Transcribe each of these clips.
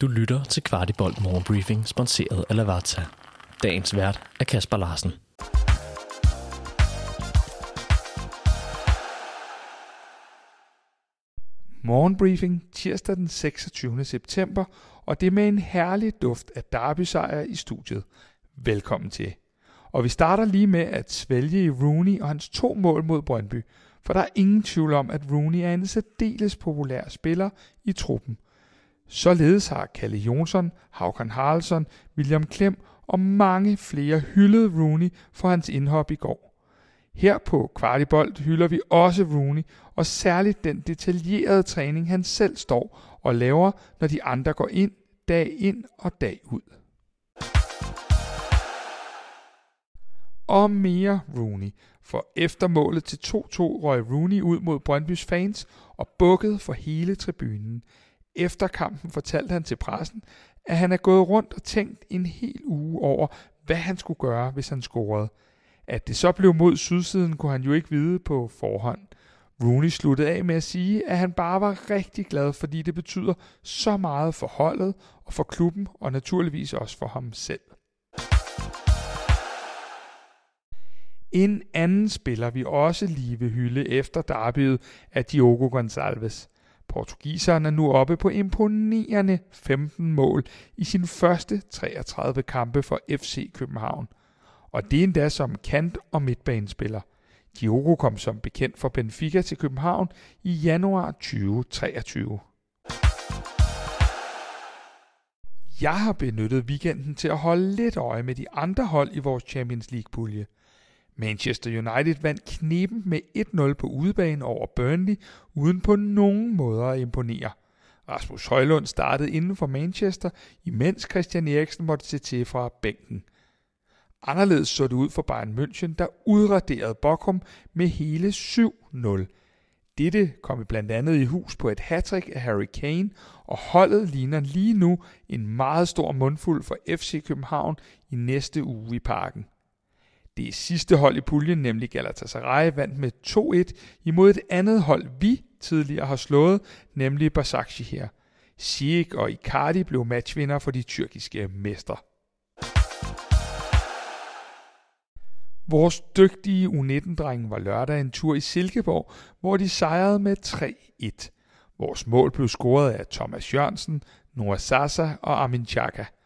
Du lytter til Kvartibolt Morgenbriefing, sponsoreret af Lavazza. Dagens vært er Kasper Larsen. Morgenbriefing tirsdag den 26. september, og det er med en herlig duft af derby i studiet. Velkommen til. Og vi starter lige med at svælge i Rooney og hans to mål mod Brøndby, for der er ingen tvivl om, at Rooney er en særdeles populær spiller i truppen – Således har Kalle Jonsson, Haukan Haraldsson, William Klem og mange flere hyldet Rooney for hans indhop i går. Her på Kvartibolt hylder vi også Rooney, og særligt den detaljerede træning, han selv står og laver, når de andre går ind, dag ind og dag ud. Og mere Rooney, for efter målet til 2-2 røg Rooney ud mod Brøndbys fans og bukkede for hele tribunen. Efter kampen fortalte han til pressen, at han er gået rundt og tænkt en hel uge over, hvad han skulle gøre, hvis han scorede. At det så blev mod sydsiden, kunne han jo ikke vide på forhånd. Rooney sluttede af med at sige, at han bare var rigtig glad, fordi det betyder så meget for holdet og for klubben, og naturligvis også for ham selv. En anden spiller, vi også lige vil hylde efter derbyet, er Diogo Gonçalves. Portugiseren er nu oppe på imponerende 15 mål i sin første 33 kampe for FC København. Og det er endda som kant- og midtbanespiller. Diogo kom som bekendt fra Benfica til København i januar 2023. Jeg har benyttet weekenden til at holde lidt øje med de andre hold i vores Champions League-pulje – Manchester United vandt knepen med 1-0 på udebane over Burnley, uden på nogen måder at imponere. Rasmus Højlund startede inden for Manchester, imens Christian Eriksen måtte se til fra bænken. Anderledes så det ud for Bayern München, der udraderede Bochum med hele 7-0. Dette kom blandt andet i hus på et hattrick af Harry Kane, og holdet ligner lige nu en meget stor mundfuld for FC København i næste uge i parken. Det sidste hold i puljen, nemlig Galatasaray, vandt med 2-1 imod et andet hold, vi tidligere har slået, nemlig her. Sieg og Icardi blev matchvinder for de tyrkiske mestre. Vores dygtige U19-drenge var lørdag en tur i Silkeborg, hvor de sejrede med 3-1. Vores mål blev scoret af Thomas Jørgensen, Noah Sasa og Armin Chaka –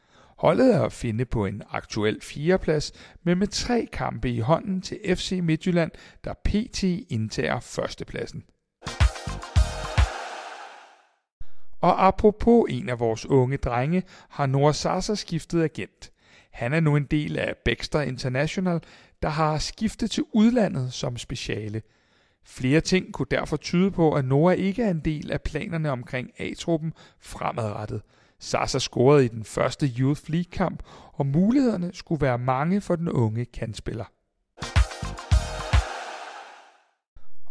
Holdet er at finde på en aktuel fjerdeplads, men med tre kampe i hånden til FC Midtjylland, der pt. indtager førstepladsen. Og apropos en af vores unge drenge, har Noah Sasa skiftet agent. Han er nu en del af Baxter International, der har skiftet til udlandet som speciale. Flere ting kunne derfor tyde på, at Noah ikke er en del af planerne omkring A-truppen fremadrettet – Sasa scorede i den første Youth League-kamp, og mulighederne skulle være mange for den unge kandspiller.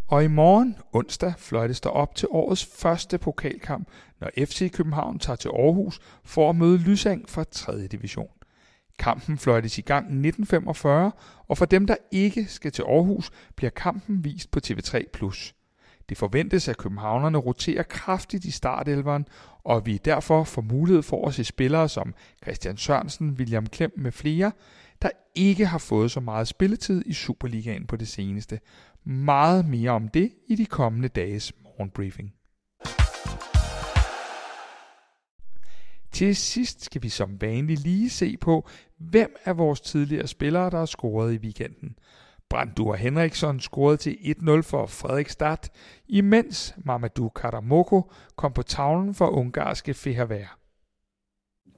Og i morgen, onsdag, fløjtes der op til årets første pokalkamp, når FC København tager til Aarhus for at møde Lysang fra 3. division. Kampen fløjtes i gang 1945, og for dem, der ikke skal til Aarhus, bliver kampen vist på TV3+. Det forventes, at københavnerne roterer kraftigt i startelveren, og vi derfor får mulighed for at se spillere som Christian Sørensen, William Klem med flere, der ikke har fået så meget spilletid i Superligaen på det seneste. Meget mere om det i de kommende dages morgenbriefing. Til sidst skal vi som vanligt lige se på, hvem af vores tidligere spillere, der har scoret i weekenden. Brandur Henriksson scorede til 1-0 for Fredrikstad, imens Mamadou Karamoko kom på tavlen for ungarske Fehervær.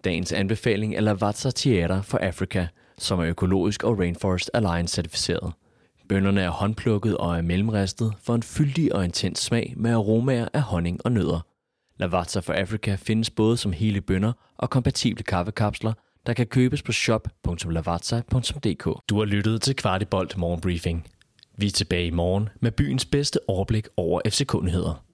Dagens anbefaling er Lavazza Theater for Africa, som er økologisk og Rainforest Alliance certificeret. Bønderne er håndplukket og er mellemristet for en fyldig og intens smag med aromaer af honning og nødder. Lavazza for Africa findes både som hele bønder og kompatible kaffekapsler – der kan købes på shop.lavazza.dk. Du har lyttet til Kvartibolt Morgenbriefing. Vi er tilbage i morgen med byens bedste overblik over FCK-nyheder.